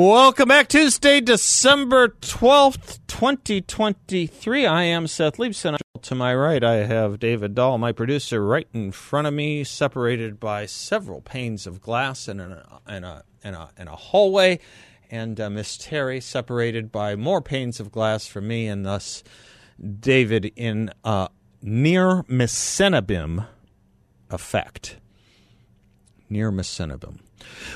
Welcome back. Tuesday, December 12th, 2023. I am Seth Leibsohn. To my right, I have David Dahl, my producer, right in front of me, separated by several panes of glass and a, a, a, a hallway. And uh, Miss Terry, separated by more panes of glass from me, and thus David in uh, near Mecenabim effect. Near Mecenabim.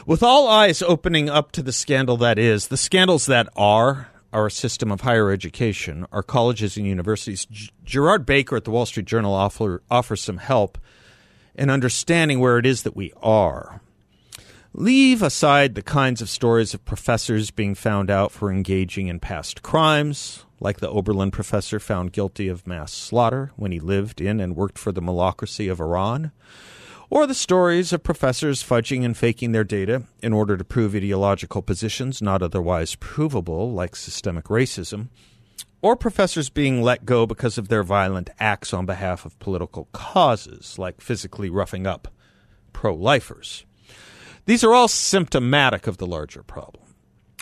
With all eyes opening up to the scandal that is, the scandals that are our system of higher education, our colleges and universities, G- Gerard Baker at the Wall Street Journal offer, offers some help in understanding where it is that we are. Leave aside the kinds of stories of professors being found out for engaging in past crimes, like the Oberlin professor found guilty of mass slaughter when he lived in and worked for the malocracy of Iran or the stories of professors fudging and faking their data in order to prove ideological positions not otherwise provable, like systemic racism, or professors being let go because of their violent acts on behalf of political causes, like physically roughing up pro lifers. These are all symptomatic of the larger problem.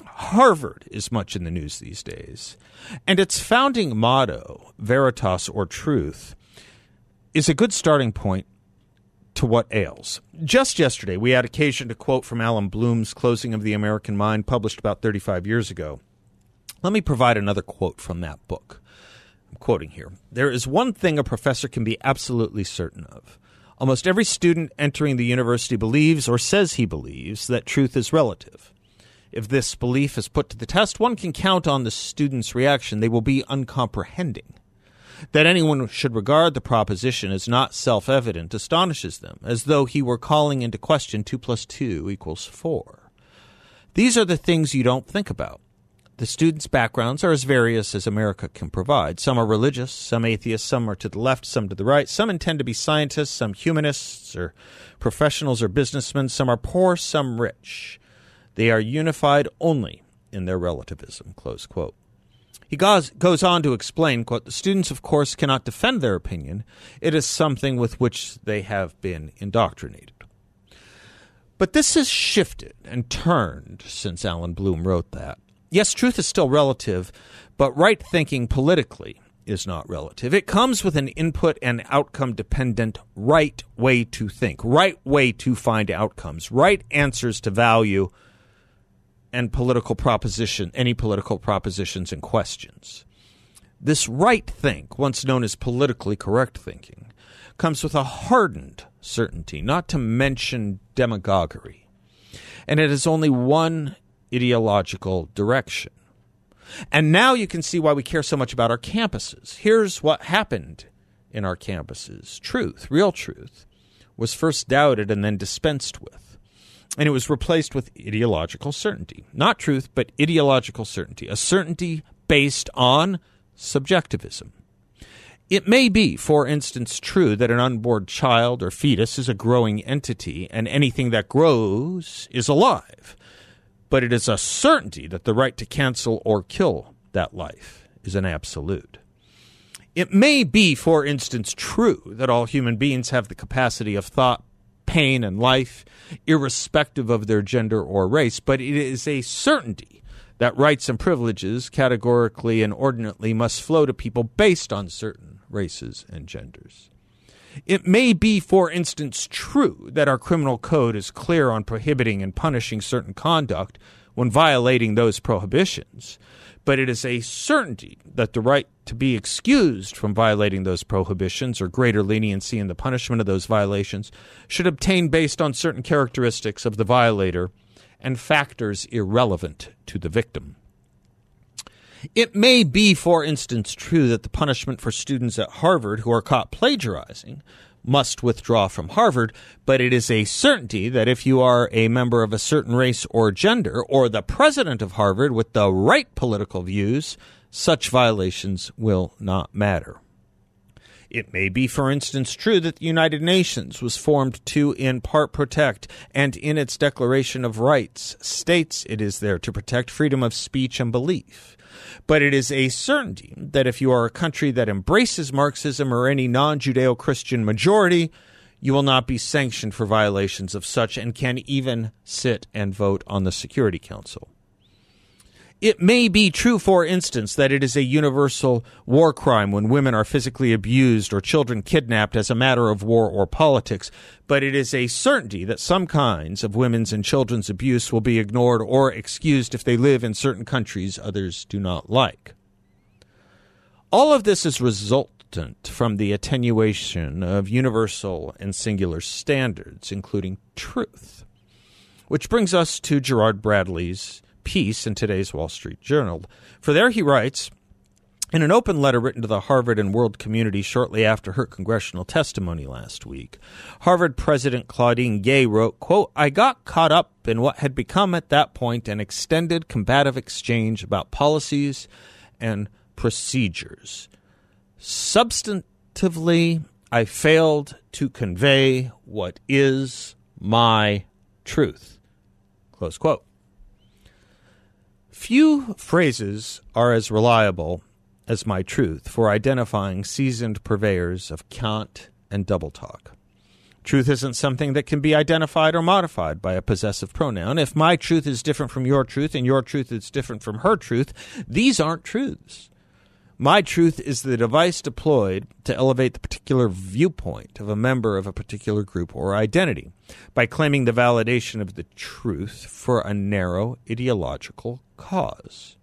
Harvard is much in the news these days, and its founding motto, Veritas or Truth, is a good starting point to what ails. Just yesterday, we had occasion to quote from Allan Bloom's Closing of the American Mind, published about 35 years ago. Let me provide another quote from that book. I'm quoting here There is one thing a professor can be absolutely certain of. Almost every student entering the university believes or says he believes that truth is relative. If this belief is put to the test, one can count on the student's reaction. They will be uncomprehending. That anyone should regard the proposition as not self evident astonishes them, as though he were calling into question 2 plus 2 equals 4. These are the things you don't think about. The students' backgrounds are as various as America can provide. Some are religious, some atheists, some are to the left, some to the right. Some intend to be scientists, some humanists or professionals or businessmen. Some are poor, some rich. They are unified only in their relativism. Close quote. He goes, goes on to explain, quote, the students, of course, cannot defend their opinion. It is something with which they have been indoctrinated. But this has shifted and turned since Alan Bloom wrote that. Yes, truth is still relative, but right thinking politically is not relative. It comes with an input and outcome dependent right way to think, right way to find outcomes, right answers to value and political proposition, any political propositions and questions. This right think, once known as politically correct thinking, comes with a hardened certainty, not to mention demagoguery. And it has only one ideological direction. And now you can see why we care so much about our campuses. Here's what happened in our campuses truth, real truth, was first doubted and then dispensed with and it was replaced with ideological certainty. Not truth, but ideological certainty, a certainty based on subjectivism. It may be, for instance, true that an unborn child or fetus is a growing entity and anything that grows is alive, but it is a certainty that the right to cancel or kill that life is an absolute. It may be, for instance, true that all human beings have the capacity of thought, pain, and life, irrespective of their gender or race, but it is a certainty that rights and privileges, categorically and ordinately, must flow to people based on certain races and genders. It may be, for instance, true that our criminal code is clear on prohibiting and punishing certain conduct when violating those prohibitions, but it is a certainty that the right to be excused from violating those prohibitions or greater leniency in the punishment of those violations should obtain based on certain characteristics of the violator and factors irrelevant to the victim. It may be, for instance, true that the punishment for students at Harvard who are caught plagiarizing must withdraw from Harvard, but it is a certainty that if you are a member of a certain race or gender, or the president of Harvard with the right political views, such violations will not matter. It may be, for instance, true that the United Nations was formed to, in part, protect, and in its Declaration of Rights states it is there to protect freedom of speech and belief. But it is a certainty that if you are a country that embraces Marxism or any non Judeo Christian majority, you will not be sanctioned for violations of such and can even sit and vote on the Security Council. It may be true, for instance, that it is a universal war crime when women are physically abused or children kidnapped as a matter of war or politics, but it is a certainty that some kinds of women's and children's abuse will be ignored or excused if they live in certain countries others do not like. All of this is resultant from the attenuation of universal and singular standards, including truth. Which brings us to Gerard Bradley's piece in today's Wall Street Journal. For there he writes, in an open letter written to the Harvard and world community shortly after her congressional testimony last week, Harvard President Claudine Gay wrote, quote, I got caught up in what had become at that point an extended combative exchange about policies and procedures. Substantively, I failed to convey what is my truth. Close quote. Few phrases are as reliable as my truth for identifying seasoned purveyors of cant and double talk. Truth isn't something that can be identified or modified by a possessive pronoun. If my truth is different from your truth and your truth is different from her truth, these aren't truths. My truth is the device deployed to elevate the particular viewpoint of a member of a particular group or identity by claiming the validation of the truth for a narrow ideological cause.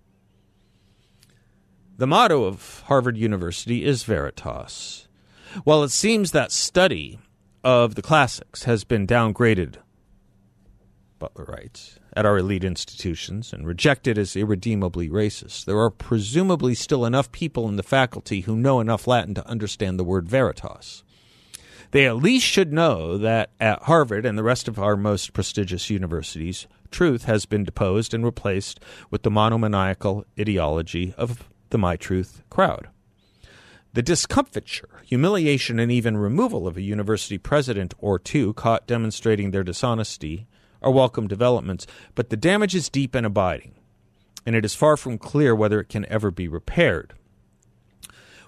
The motto of Harvard University is Veritas. While it seems that study of the classics has been downgraded, Butler writes, at our elite institutions and rejected as irredeemably racist, there are presumably still enough people in the faculty who know enough Latin to understand the word veritas. They at least should know that at Harvard and the rest of our most prestigious universities, truth has been deposed and replaced with the monomaniacal ideology of the My Truth crowd. The discomfiture, humiliation, and even removal of a university president or two caught demonstrating their dishonesty are welcome developments, but the damage is deep and abiding, and it is far from clear whether it can ever be repaired.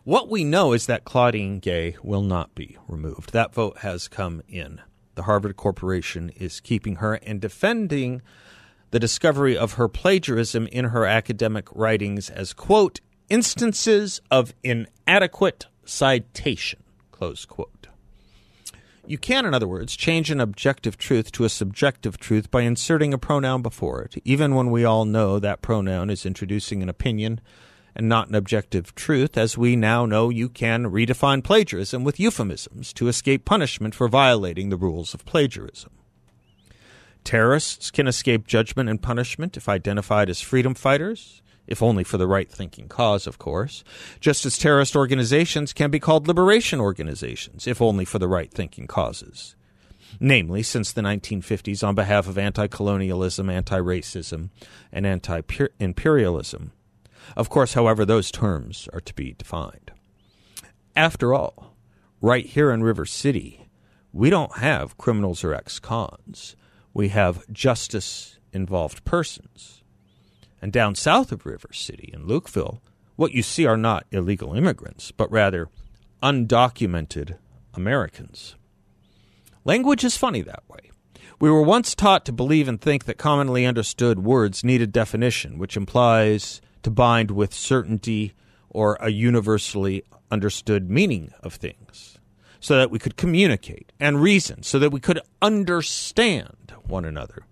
What we know is that Claudine Gay will not be removed. That vote has come in. The Harvard Corporation is keeping her and defending the discovery of her plagiarism in her academic writings as, quote, instances of inadequate citation, close quote. You can, in other words, change an objective truth to a subjective truth by inserting a pronoun before it, even when we all know that pronoun is introducing an opinion and not an objective truth, as we now know you can redefine plagiarism with euphemisms to escape punishment for violating the rules of plagiarism. Terrorists can escape judgment and punishment if identified as freedom fighters, if only for the right thinking cause, of course, just as terrorist organizations can be called liberation organizations, if only for the right thinking causes. Namely, since the 1950s, on behalf of anti colonialism, anti racism, and anti imperialism. Of course, however, those terms are to be defined. After all, right here in River City, we don't have criminals or ex cons. We have justice involved persons and down south of River City in Lukeville, what you see are not illegal immigrants, but rather undocumented Americans. Language is funny that way. We were once taught to believe and think that commonly understood words needed definition, which implies to bind with certainty or a universally understood meaning of things, so that we could communicate and reason, so that we could understand one another.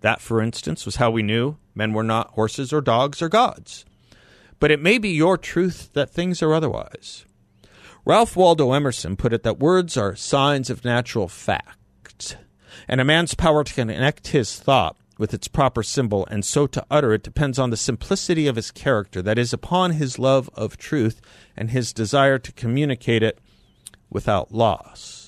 That, for instance, was how we knew men were not horses or dogs or gods. But it may be your truth that things are otherwise. Ralph Waldo Emerson put it that words are signs of natural fact, and a man's power to connect his thought with its proper symbol and so to utter it depends on the simplicity of his character, that is, upon his love of truth and his desire to communicate it without loss.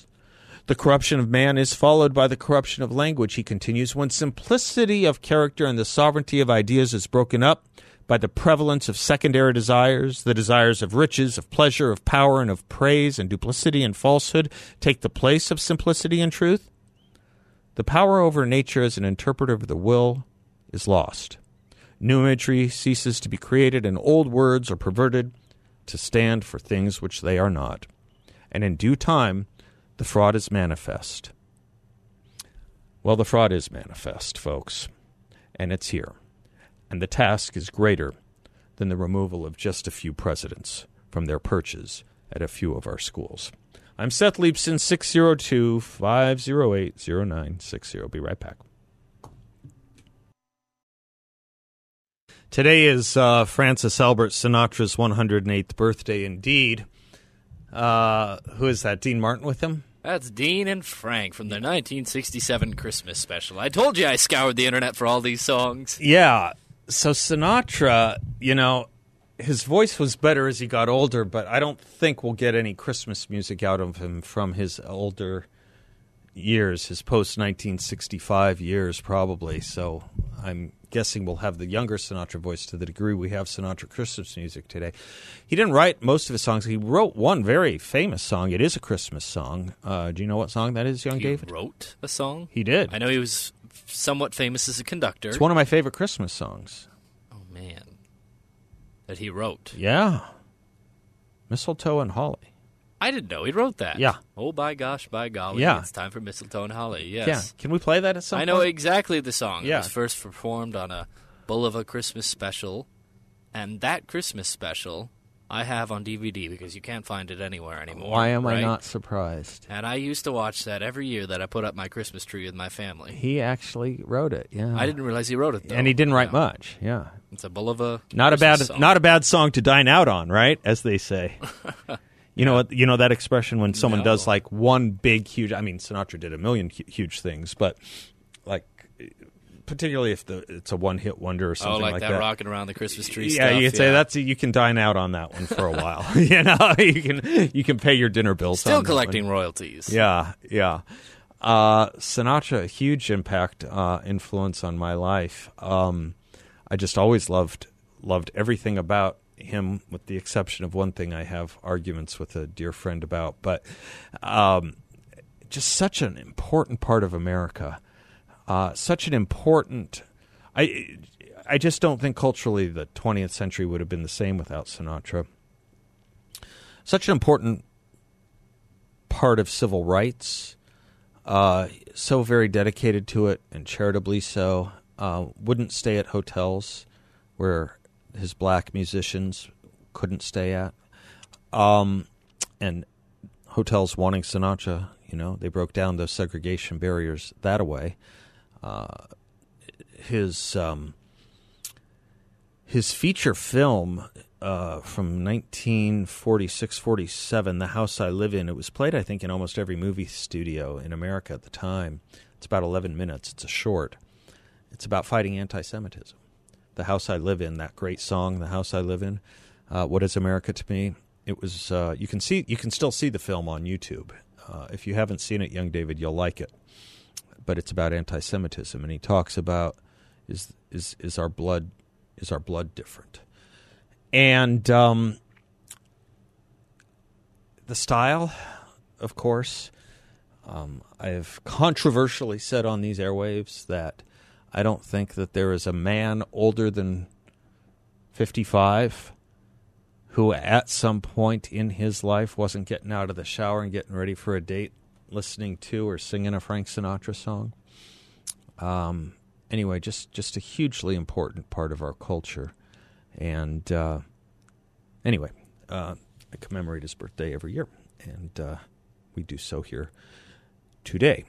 The corruption of man is followed by the corruption of language, he continues. When simplicity of character and the sovereignty of ideas is broken up by the prevalence of secondary desires, the desires of riches, of pleasure, of power, and of praise, and duplicity and falsehood take the place of simplicity and truth, the power over nature as an interpreter of the will is lost. New imagery ceases to be created, and old words are perverted to stand for things which they are not. And in due time, the fraud is manifest. Well, the fraud is manifest, folks, and it's here. And the task is greater than the removal of just a few presidents from their perches at a few of our schools. I'm Seth Leibsohn, 602 508 0960. Be right back. Today is uh, Francis Albert Sinatra's 108th birthday, indeed. Uh, who is that? Dean Martin with him? That's Dean and Frank from the 1967 Christmas special. I told you I scoured the internet for all these songs. Yeah. So Sinatra, you know, his voice was better as he got older, but I don't think we'll get any Christmas music out of him from his older years, his post 1965 years, probably. So I'm guessing we'll have the younger Sinatra voice to the degree we have Sinatra Christmas music today. He didn't write most of his songs. He wrote one very famous song. It is a Christmas song. Uh, do you know what song that is, young he David? wrote a song? He did. I know he was somewhat famous as a conductor. It's one of my favorite Christmas songs. oh, man. That he wrote. Yeah. Mistletoe and Holly. I didn't know he wrote that. Yeah. Oh, by gosh, by golly. Yeah. It's time for Mistletoe and Holly. Yes. Yeah. Can we play that at some I know point? exactly the song. Yeah. It was first performed on a Bulova Christmas special, and that Christmas special I have on DVD because you can't find it anywhere anymore. Why am I not surprised? And I used to watch that every year that I put up my Christmas tree with my family. He actually wrote it. Yeah. I didn't realize he wrote it though. and he didn't write much. Yeah. It's a Bulova. Not a bad song. not a bad song to dine out on, right? As they say. You know what? You know that expression when someone No. does like one big huge. I mean, Sinatra did a million hu- huge things, but like particularly if the it's a one hit wonder or Oh, something like, like, that, rocking around the Christmas tree Yeah, stuff. you could say that's you can dine out on that one for a while. you know, you can you can pay your dinner bills. Still on that one. collecting royalties. Yeah, yeah. Uh, Sinatra, a huge impact, uh, influence on my life. Um, I just always loved loved everything about him, with the exception of one thing I have arguments with a dear friend about. But um, just such an important part of America, uh, such an important. I I just don't think culturally the 20th century would have been the same without Sinatra. Such an important part of civil rights. Uh, so very dedicated to it and charitably so. Uh, wouldn't stay at hotels where his black musicians couldn't stay at. Um, and hotels wanting Sinatra, you know, they broke down those segregation barriers that away. Uh, his um, his feature film uh, from 1946 47, The House I Live In, it was played, I think, in almost every movie studio in America at the time. It's about 11 minutes, it's a short. It's about fighting anti Semitism. The House I Live In, that great song, The House I Live In, uh, What is America to Me? It was, uh, you can see, you can still see the film on YouTube. Uh, if you haven't seen it, young David, you'll like it. But it's about anti-Semitism, and he talks about is is is our blood is our blood different, and um, the style, of course. Um, I have controversially said on these airwaves that I don't think that there is a man older than 55 who at some point in his life wasn't getting out of the shower and getting ready for a date listening to or singing a Frank Sinatra song. Um, anyway, just just a hugely important part of our culture, and uh, anyway, uh, I commemorate his birthday every year, and uh, we do so here today.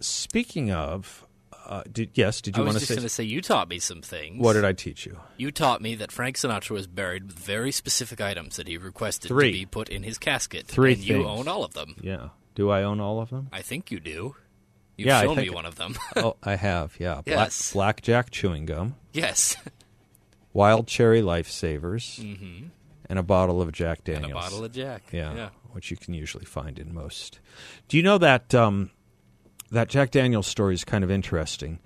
Speaking of, uh, did yes, did you want to say? I was just going to say you taught me some things. What did I teach you? You taught me that Frank Sinatra was buried with very specific items that he requested Three. to be put in his casket. Three and you own all of them. Yeah, do I own all of them? I think you do. You've Yeah, shown me one of them. oh, I have. Yeah, Black, Yes. blackjack chewing gum. yes. wild cherry lifesavers, Mhm. and a bottle of Jack Daniels. Mm-hmm. and a bottle of Jack. Yeah. yeah. which you can usually find in most. Do you know that um, that Jack Daniels story is kind of interesting?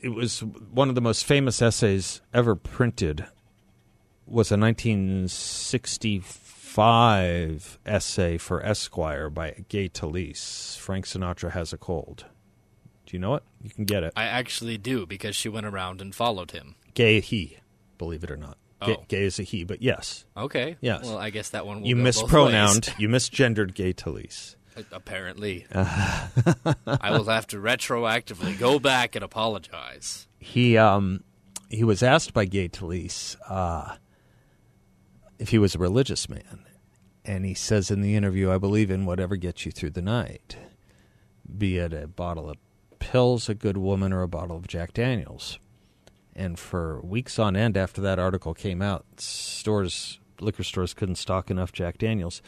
It was one of the most famous essays ever printed. Was a 1965 essay for Esquire by Gay Talese. Frank Sinatra has a cold. Do you know it? You can get it. I actually do because she went around and followed him. Gay he, believe it or not. Gay, Oh. gay is a he, but yes, Okay. Yes. Well, I guess that one will you mispronounced. You misgendered Gay Talese. Apparently. I will have to retroactively go back and apologize. he um he was asked by Gay Talese uh, if he was a religious man, and he says in the interview, "I believe in whatever gets you through the night, be it a bottle of pills, a good woman, or a bottle of Jack Daniels." And for weeks on end after that article came out, stores, liquor stores couldn't stock enough Jack Daniels.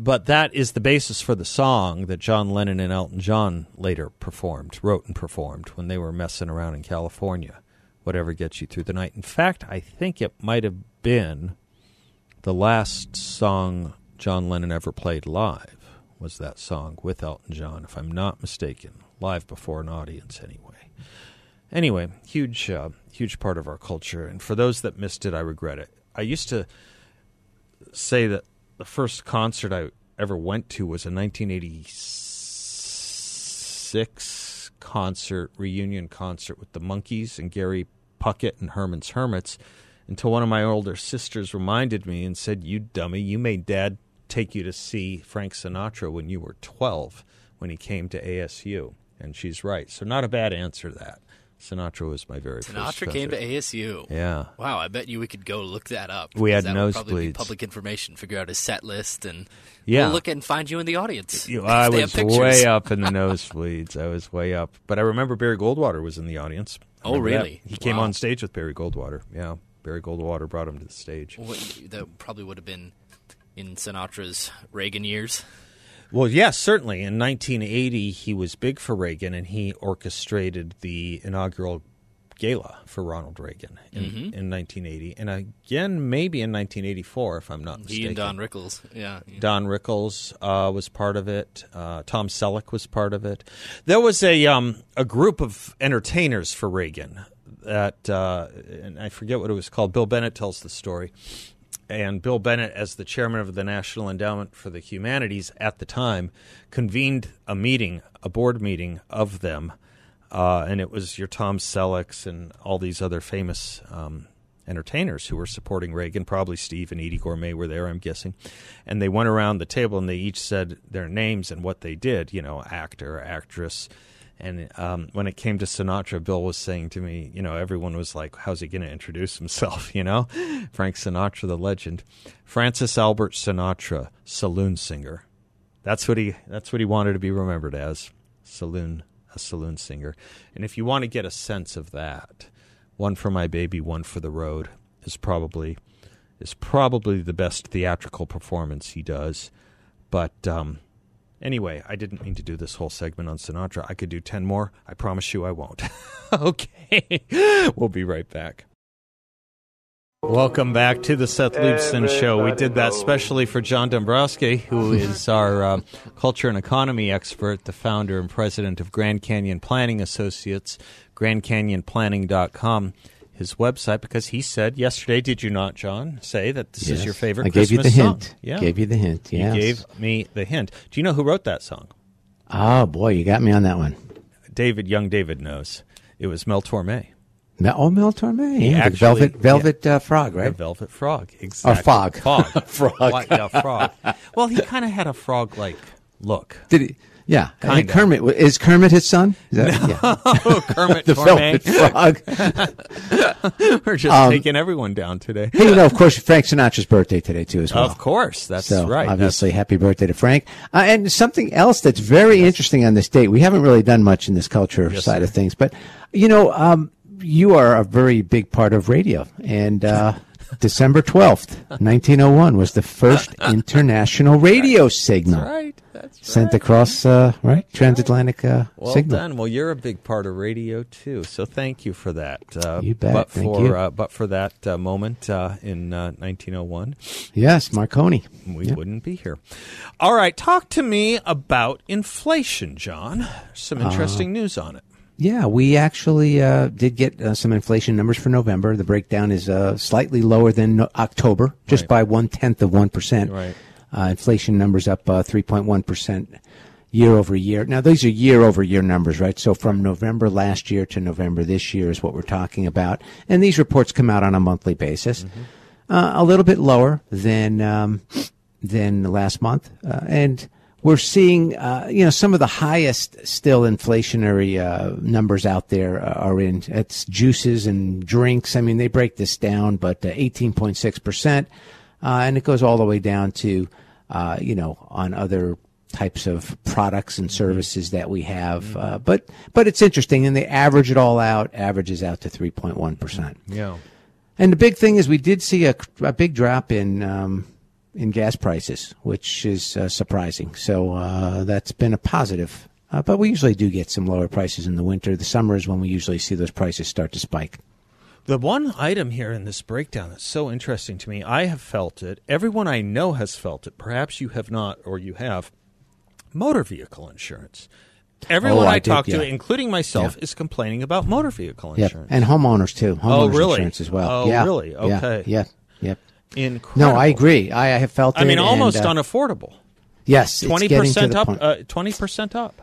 But that is the basis for the song that John Lennon and Elton John later performed, wrote and performed when they were messing around in California. Whatever gets you through the night. In fact, I think it might have been the last song John Lennon ever played live was that song with Elton John, if I'm not mistaken, live before an audience anyway. Anyway, huge, uh, huge part of our culture, and for those that missed it, I regret it. I used to say that the first concert I ever went to was a 1986 concert, reunion concert with the Monkees and Gary Puckett and Herman's Hermits, until one of my older sisters reminded me and said, You dummy, you made dad take you to see Frank Sinatra when you were 12 when he came to ASU. And she's right. So, not a bad answer, to that. Sinatra was my very first Sinatra came to. ASU. Yeah. Wow, I bet you we could go look that up. We had that would probably be nosebleeds. public information. Figure out his set list and Yeah. we'll look and find you in the audience. You- I was way up in the nosebleeds. I was way up. But I remember Barry Goldwater was in the audience. I Oh, remember that. really? He came Wow. on stage with Barry Goldwater. Yeah. Barry Goldwater brought him to the stage. What, that probably would have been in Sinatra's Reagan years. Well, yes, certainly. In 1980, he was big for Reagan, and he orchestrated the inaugural gala for Ronald Reagan in, Mm-hmm. in 1980, and again maybe in 1984, if I'm not mistaken. He and Don Rickles. Yeah. Don Rickles uh, was part of it. Uh, Tom Selleck was part of it. There was a um, a group of entertainers for Reagan that, uh, and I forget what it was called. Bill Bennett tells the story, and Bill Bennett, as the chairman of the National Endowment for the Humanities at the time, convened a meeting, a board meeting of them, uh, and it was your Tom Sellecks and all these other famous. Um, entertainers who were supporting Reagan. Probably Steve and Eydie Gormé were there, I'm guessing. And they went around the table and they each said their names and what they did, you know, actor, actress. And um, when it came to Sinatra, Bill was saying to me, you know, everyone was like, how's he going to introduce himself, you know? Frank Sinatra, the legend. Francis Albert Sinatra, saloon singer. That's what he that's what he wanted to be remembered as. Saloon a saloon singer. And if you want to get a sense of that, one for my baby, one for the road is probably is probably the best theatrical performance he does. But um, anyway, I didn't mean to do this whole segment on Sinatra. I could do ten more. I promise you, I won't. okay, we'll be right back. Welcome back to the Seth Leibsohn Show. We did that specially for John Dombroski, who is our uh, culture and economy expert, the founder and president of Grand Canyon Planning Associates, GrandCanyonPlanning.com, his website, because he said yesterday, did you not, John, say that this is your favorite I gave you the Christmas song? hint. Yeah. Gave you the hint. Yes. You gave me the hint. Do you know who wrote that song? Oh boy, you got me on that one. David, young David knows. It was Mel Torme. Mel, oh, Mel Torme. Yeah, the actually- Velvet Velvet uh, Frog, The right? Velvet Frog. Exactly. fog. Fog. Frog. Yeah, frog. Well, he kind of had a frog like look. Did he? Yeah. And Kinda. Kermit is Kermit his son? Is that, yeah. Oh, Kermit the Torme. Frog. We're just Um, taking everyone down today. hey, you know, of course, Frank Sinatra's birthday today too, as well. Of course, that's So right. obviously, happy birthday to Frank. Uh, and something else that's very interesting on this date. We haven't really done much in this culture Yes, side sir. of things, but you know, um, you are a very big part of radio, and uh, December 12th, 1901 was the first international radio signal Right. That's sent across, uh, right, transatlantic uh, Well signal. done. Well, you're a big part of radio too, so thank you for that. Uh, You bet. But Thank for you. Uh, but for that uh, moment uh, in uh, 1901, Yes, Marconi. we Yep. wouldn't be here. All right, talk to me about inflation, John. Some Uh, interesting news on it. Yeah, we actually uh, did get uh, some inflation numbers for November. The breakdown is uh, slightly lower than no- October, just Right. by one tenth of one percent. Right. Uh, inflation numbers up uh, three point one percent year over year. Now these are year over year numbers, right? So from November last year to November this year is what we're talking about, and these reports come out on a monthly basis. Uh, a little bit lower than um, than last month, uh, and we're seeing uh, you know some of the highest still inflationary uh, numbers out there uh, are in it's juices and drinks. I mean they break this down, but uh, eighteen point six percent, uh, and it goes all the way down to uh, you know on other types of products and services that we have. Uh, but but it's interesting, and they average it all out. Averages out to three point one percent. Yeah. And the big thing is, we did see a, a big drop in um, in gas prices, which is uh, surprising. So uh, that's been a positive. Uh, but we usually do get some lower prices in the winter. The summer is when we usually see those prices start to spike. The one item here in this breakdown that's so interesting to me, I have felt it. Everyone I know has felt it. Perhaps you have not, or you have. Motor vehicle insurance. Everyone Oh, I, I talk to, yeah. including myself, is complaining about motor vehicle Yep, insurance. and homeowners too. Homeowners Oh, really? insurance as well. Oh, yeah. really? Yeah, Okay. Yeah. Incredible. No, I agree. I, I have felt I mean, almost and, uh, unaffordable. Yes, twenty percent up. uh, Twenty percent up.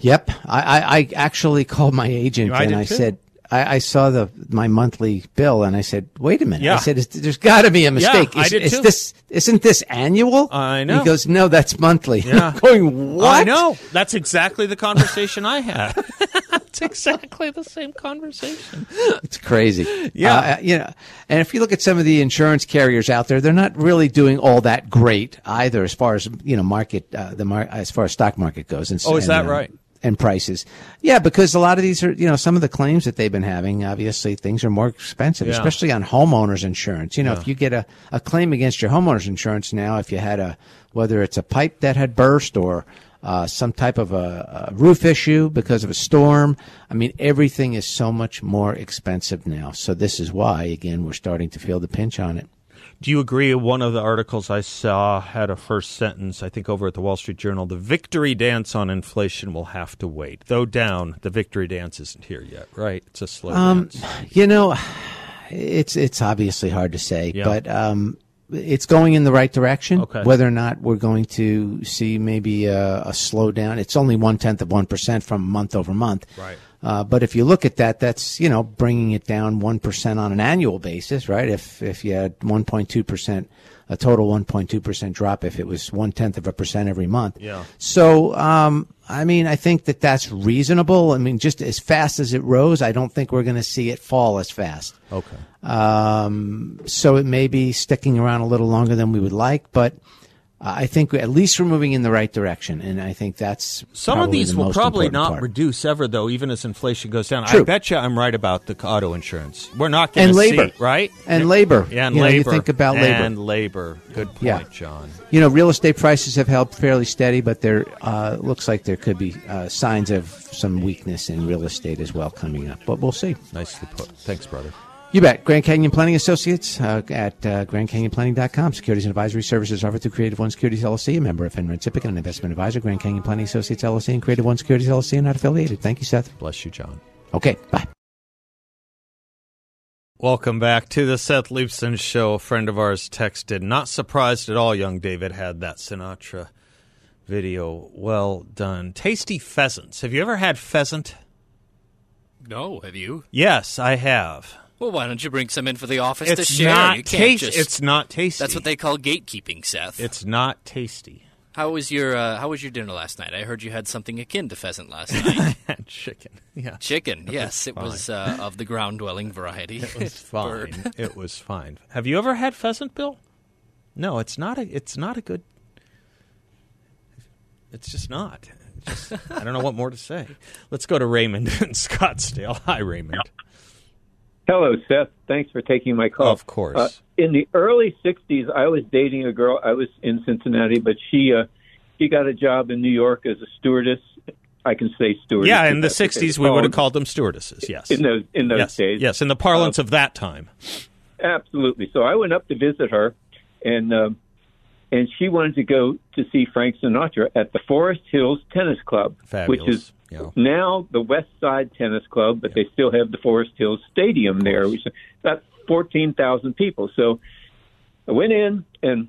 Yep, I, I, I actually called my agent I and I too. said I, I saw the my monthly bill and I said, "Wait a minute!" Yeah. I said, "There's got to be a mistake. I is, did is too. this isn't this annual?" I know. He goes, "No, that's monthly." Yeah. I'm going what? I know. That's exactly the conversation I had. That's exactly the same conversation. It's crazy. Yeah. Uh, you know, and if you look at some of the insurance carriers out there, they're not really doing all that great either, as far as you know, market uh, the mar- as far as stock market goes. And, Oh, is and, that uh, right? And prices, yeah, because a lot of these are, you know, some of the claims that they've been having. Obviously, things are more expensive, Yeah. especially on homeowners insurance. You know, Yeah. if you get a, a claim against your homeowners insurance now, if you had a whether it's a pipe that had burst or uh, some type of a, a roof issue because of a storm. I mean, everything is so much more expensive now. So this is why, again, we're starting to feel the pinch on it. Do you agree? One of the articles I saw had a first sentence, I think, over at the Wall Street Journal. The victory dance on inflation will have to wait. Though down, the victory dance isn't here yet, right? It's a slow Um, dance. You know, it's it's obviously hard to say, Yeah. but um, it's going in the right direction. Okay. Whether or not we're going to see maybe a, a slowdown, it's only one tenth of one percent from month over month. Right. Uh, but if you look at that, that's you know bringing it down one percent on an annual basis, right? If if you had one point two percent, a total one point two percent drop, if it was one tenth of a percent every month. Yeah. So, um, I mean, I think that that's reasonable. I mean, just as fast as it rose, I don't think we're going to see it fall as fast. Okay. Um, so it may be sticking around a little longer than we would like, but I think at least we're moving in the right direction, and I think that's Some of these the will probably not part. reduce ever, though, even as inflation goes down. I bet you I'm right about the auto insurance. We're not going And to labor. see, right? And labor. Yeah, and You know, you think about labor. And labor. Good point, Yeah. John. You know, real estate prices have held fairly steady, but there uh, looks like there could be uh, signs of some weakness in real estate as well coming up. But we'll see. Nicely put. Thanks, brother. You bet. Grand Canyon Planning Associates uh, at uh, GrandCanyonPlanning.com. Securities and advisory services offered through Creative One Securities LLC, a member of FINRA SIPC, and an investment advisor. Grand Canyon Planning Associates LLC and Creative One Securities LLC are not affiliated. Thank you, Seth. Bless you, John. Okay, bye. Welcome back to the Seth Leibsohn Show. A friend of ours texted, not surprised at all young David had that Sinatra video. Well done. Tasty pheasants. Have you ever had pheasant? No, have you? Yes, I have. Well, why don't you bring some in for the office to share? not you can't tasty. just- It's not tasty. That's what they call gatekeeping, Seth. It's not tasty. How was your uh, How was your dinner last night? I heard you had something akin to pheasant last night. Chicken. Yeah. Chicken, yes, it fine. was uh, of the ground dwelling variety. It was fine. It was fine. Have you ever had pheasant, Bill? No, it's not a. It's not a good. It's just not. It's just- I don't know what more to say. Let's go to Raymond in Scottsdale. Hi, Raymond. Hello, Seth. Thanks for taking my call. Of course. Uh, in the early '60s, I was dating a girl. I was in Cincinnati, but she uh, she got a job in New York as a stewardess. I can say stewardess. yeah, in the That's what they '60s, we would have called them stewardesses. Yes. in those in those yes. days. Yes, in the parlance of that time. Absolutely. So I went up to visit her, and um, and she wanted to go to see Frank Sinatra at the Forest Hills Tennis Club, Fabulous. which is Yeah. now the West Side Tennis Club, but they still have the Forest Hills Stadium there, which is about fourteen thousand people. So I went in, and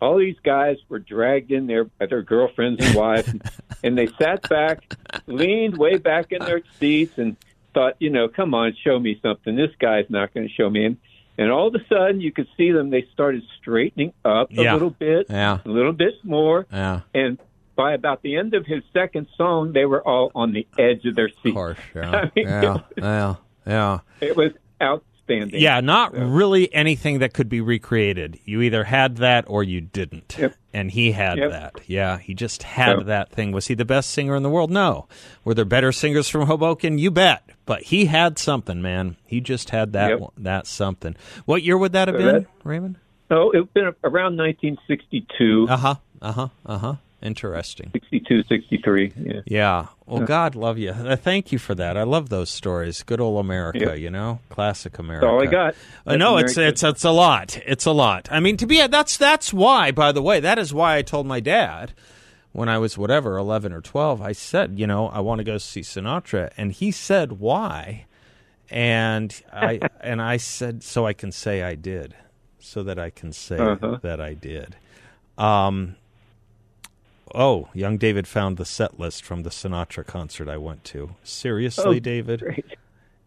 all these guys were dragged in there by their girlfriends and wives, and they sat back, leaned way back in their seats, and thought, you know, come on, show me something. This guy's not going to show me. And, and all of a sudden, you could see them. They started straightening up a Yeah. little bit, Yeah. a little bit more, Yeah. and by about the end of his second song, they were all on the edge of their seats. Of course. Yeah. I mean, yeah. Yeah. Yeah. It was outstanding. Yeah, not really anything that could be recreated. You either had that or you didn't. Yep. And he had Yep. that. Yeah, he just had Yep. that thing. Was he the best singer in the world? No. Were there better singers from Hoboken? You bet. But he had something, man. He just had that Yep. one- that something. What year would that have So been, that- Raymond? Oh, it's been around 1962, Uh huh. Uh huh. Uh huh. Interesting. 62, 63. Yeah. Yeah. Well, God love you. Uh, Thank you for that. I love those stories. Good old America, Yep. you know, classic America. That's all I got. I know it's it's it's a lot. It's a lot. I mean, to be that's that's why. By the way, that is why I told my dad when I was whatever eleven or twelve. I said, you know, I want to go see Sinatra, and he said, why? And I and I said, so I can say I did, so that I can say Uh-huh. that I did. Um. Oh, young David found the set list from the Sinatra concert I went to. Seriously, Oh, David?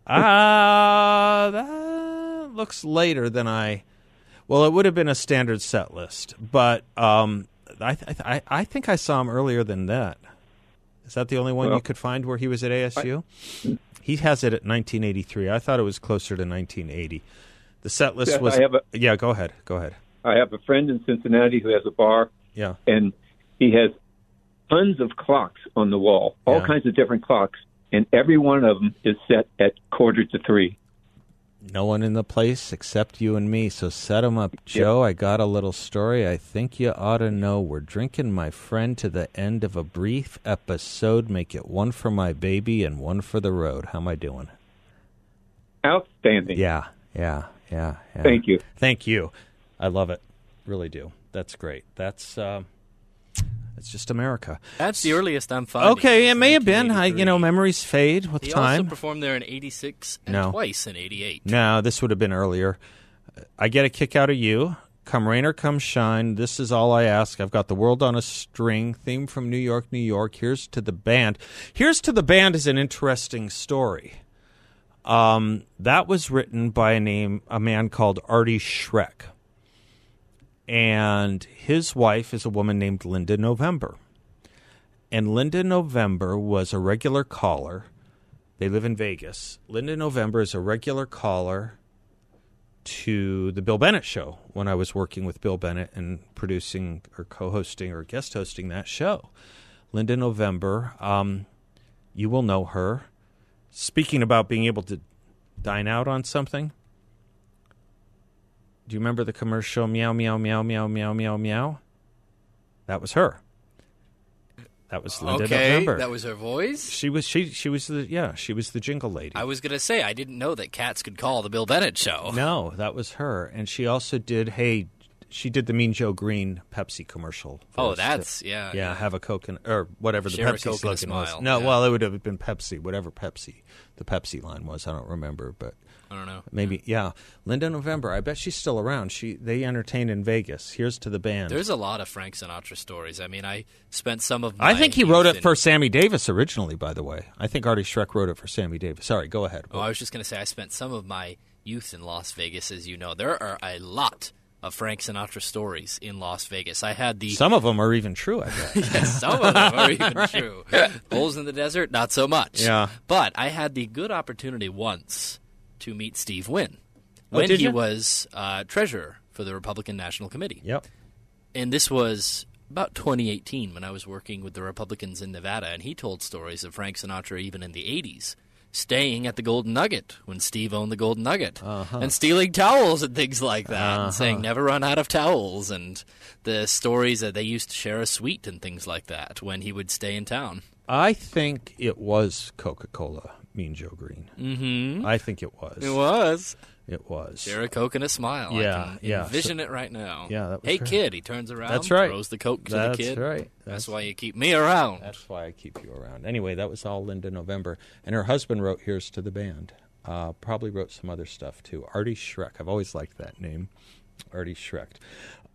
Ah, that looks later than I. Well, it would have been a standard set list, but um, I, th- I I think I saw him earlier than that. Is that the only one Well, you could find where he was at ASU? he has it at 1983. I thought it was closer to 1980. The set list was. I have a- yeah, go ahead. Go ahead. I have a friend in Cincinnati who has a bar, Yeah. and he has tons of clocks on the wall, all Yeah. kinds of different clocks, and every one of them is set at quarter to three. No one in the place except you and me, so set 'em up. Joe, I got a little story I think you ought to know. We're drinking my friend to the end of a brief episode. Make it one for my baby and one for the road. How am I doing? Outstanding. Yeah, yeah, yeah. yeah. Thank you. Thank you. I love it. Really do. That's great. That's um, it's just America. That's the earliest I'm finding. Okay, it may have been. I, you know, memories fade with He time. also performed there in '86 and No. twice in '88. No, this would have been earlier. I get a kick out of you. Come rain or come shine. This is all I ask. I've got the world on a string. Theme from New York, New York. Here's to the band. Here's to the band is an interesting story. Um, that was written by a name, a man called Artie Schroeck, and his wife is a woman named Linda November. And Linda November was a regular caller. They live in Vegas. Linda November is a regular caller to the Bill Bennett show when I was working with Bill Bennett and producing or co-hosting or guest hosting that show. Linda November, um, you will know her. Speaking about being able to dine out on something, do you remember the commercial meow meow meow meow meow meow meow? That was her. That was Linda okay, November. that was her voice. she was she she was the yeah she was the jingle lady. I was gonna say I didn't know that cats could call the Bill Bennett show. No, that was her, and she also did. Hey, she did the Mean Joe Greene Pepsi commercial. for Oh, that's too. yeah, yeah. Have a Coke and or whatever the Share Pepsi slogan was. No, yeah. well, it would have been Pepsi, whatever Pepsi the Pepsi line was. I don't remember, but I don't know. maybe yeah. Linda November. I bet she's still around. She they entertained in Vegas. Here's to the band. There's a lot of Frank Sinatra stories. I mean, I spent some of. My I think he wrote it for Sammy Davis originally. By the way, I think Artie Schroeck wrote it for Sammy Davis. Sorry, go ahead. Oh, I was just gonna say I spent some of my youth in Las Vegas. As you know, there are a lot of Frank Sinatra stories in Las Vegas. I had the Some of them are even true. I bet. Yes, some of them are even true. Bulls in the desert, not so much. Yeah. But I had the good opportunity once to meet Steve Wynn Oh, when did he you? was uh, treasurer for the Republican National Committee. yep. And this was about 2018 when I was working with the Republicans in Nevada, and he told stories of Frank Sinatra even in the 80s staying at the Golden Nugget when Steve owned the Golden Nugget, Uh-huh. and stealing towels and things like that, and saying never run out of towels, and the stories that they used to share a suite and things like that when he would stay in town. I think it was Coca Cola, Mean Joe Greene. Mm-hmm. I think it was. It was It was. share a Coke and a smile. Yeah, yeah. envision it right now. Yeah, that was hey great. kid, he turns around. That's right. Throws the Coke to That's the kid. right. That's, why you keep me around. That's why I keep you around. Anyway, that was all Linda November. And her husband wrote Here's to the Band. Uh, probably wrote some other stuff too. Artie Schroeck. I've always liked that name. Artie Schroeck.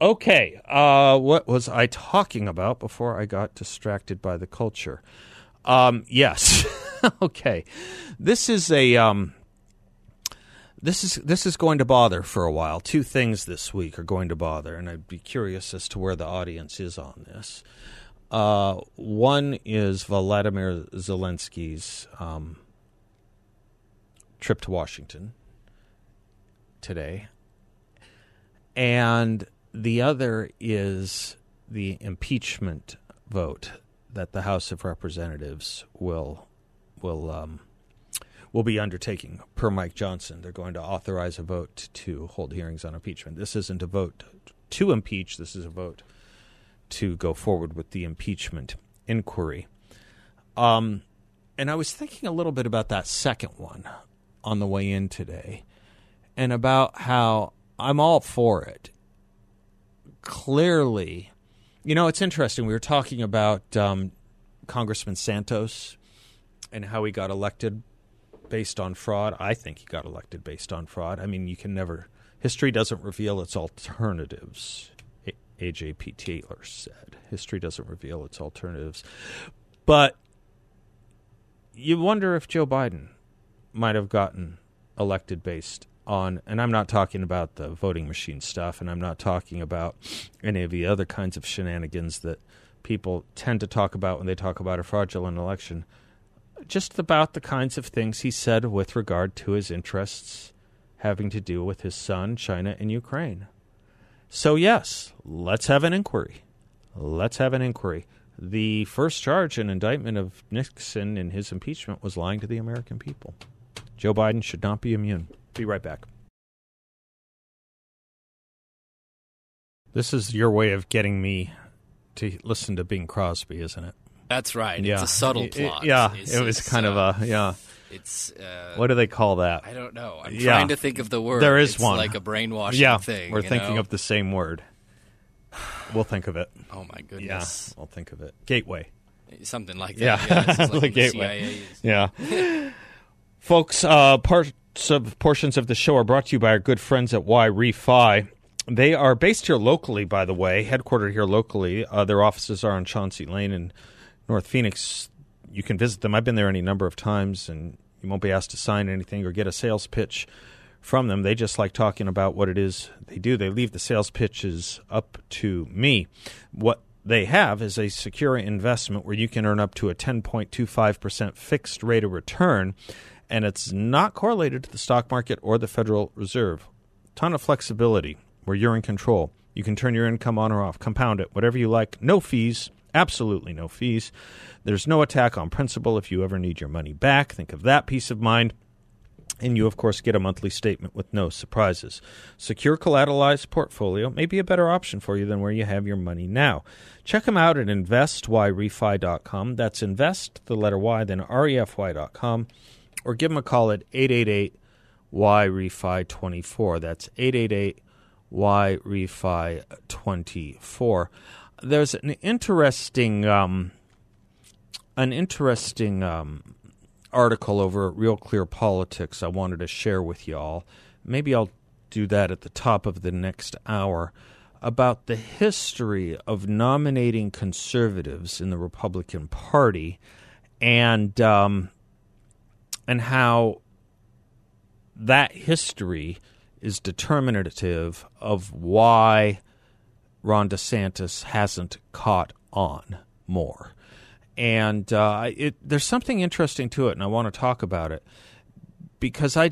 Okay, uh, what was I talking about before I got distracted by the culture? Um, yes. okay. This is a. Um, this is this is going to bother for a while. Two things this week are going to bother, and I'd be curious as to where the audience is on this. Uh, one is Vladimir Zelensky's um, trip to Washington today, and the other is the impeachment vote that the House of Representatives will will um, will be undertaking per Mike Johnson. They're going to authorize a vote to hold hearings on impeachment. This isn't a vote to impeach. This is a vote to go forward with the impeachment inquiry. Um, and I was thinking a little bit about that second one on the way in today, and about how I'm all for it. Clearly, you know, it's interesting. We were talking about um, Congressman Santos and how he got elected based on fraud. I think he got elected based on fraud. I mean, you can never. History doesn't reveal its alternatives. A- AJP Taylor said, "History doesn't reveal its alternatives." But you wonder if Joe Biden might have gotten elected based on, and I'm not talking about the voting machine stuff, and I'm not talking about any of the other kinds of shenanigans that people tend to talk about when they talk about a fraudulent election. Just about the kinds of things he said with regard to his interests having to do with his son, China, and Ukraine. So, yes, let's have an inquiry. Let's have an inquiry. The first charge and indictment of Nixon in his impeachment was lying to the American people. Joe Biden should not be immune. Be right back. This is your way of getting me to listen to Bing Crosby, isn't it? That's right. yeah, It's a subtle It- plot. yeah, It's- it was kind uh, of a yeah. It's uh, What do they call that? I don't know. I'm Yeah. trying to think of the word. There is It's one. like a brainwashing yeah, thing. we're thinking know? of the same word. We'll think of it. Oh my Yeah, goodness. we'll think of it. Gateway. Something like Yeah. that. Yeah, it's like The gateway. CIA Yeah. Folks, uh, parts of portions of the show are brought to you by our good friends at Yrefy. They are based here locally, by the way, headquartered here locally. Uh, their offices are on Chauncey Lane in North Phoenix. You can visit them. I've been there any number of times, and you won't be asked to sign anything or get a sales pitch from them. They just like talking about what it is they do. They leave the sales pitches up to me. What they have is a secure investment where you can earn up to a 10.25% fixed rate of return, and it's not correlated to the stock market or the Federal Reserve. Ton of flexibility where you're in control. You can turn your income on or off, compound it, whatever you like. No fees, absolutely no fees. There's no attack on principal if you ever need your money back. Think of that peace of mind. And you, of course, get a monthly statement with no surprises. Secure collateralized portfolio may be a better option for you than where you have your money now. Check them out at investyrefy.com. That's invest, the letter Y, then refy.com. Or give them a call at 888 Yrefy 24. That's 888 Yrefy 24. There's an interesting, um, an interesting um, article over Real Clear Politics I wanted to share with y'all. Maybe I'll do that at the top of the next hour about the history of nominating conservatives in the Republican Party and um, and how that history is determinative of why Ron DeSantis hasn't caught on more. And uh, it, there's something interesting to it, and I want to talk about it because I,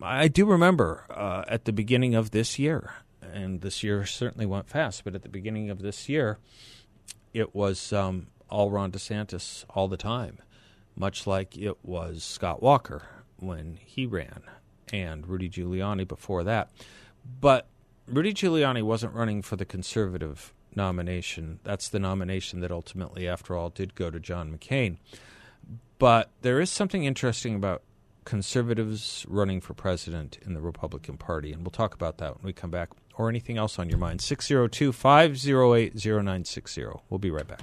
I do remember uh, at the beginning of this year, and this year certainly went fast, but at the beginning of this year, it was um, all Ron DeSantis all the time. Much like it was Scott Walker when he ran and Rudy Giuliani before that. But Rudy Giuliani wasn't running for the conservative nomination. That's the nomination that ultimately, after all, did go to John McCain. But there is something interesting about conservatives running for president in the Republican Party, and we'll talk about that when we come back. Or anything else on your mind. 602 508 0960. We'll be right back.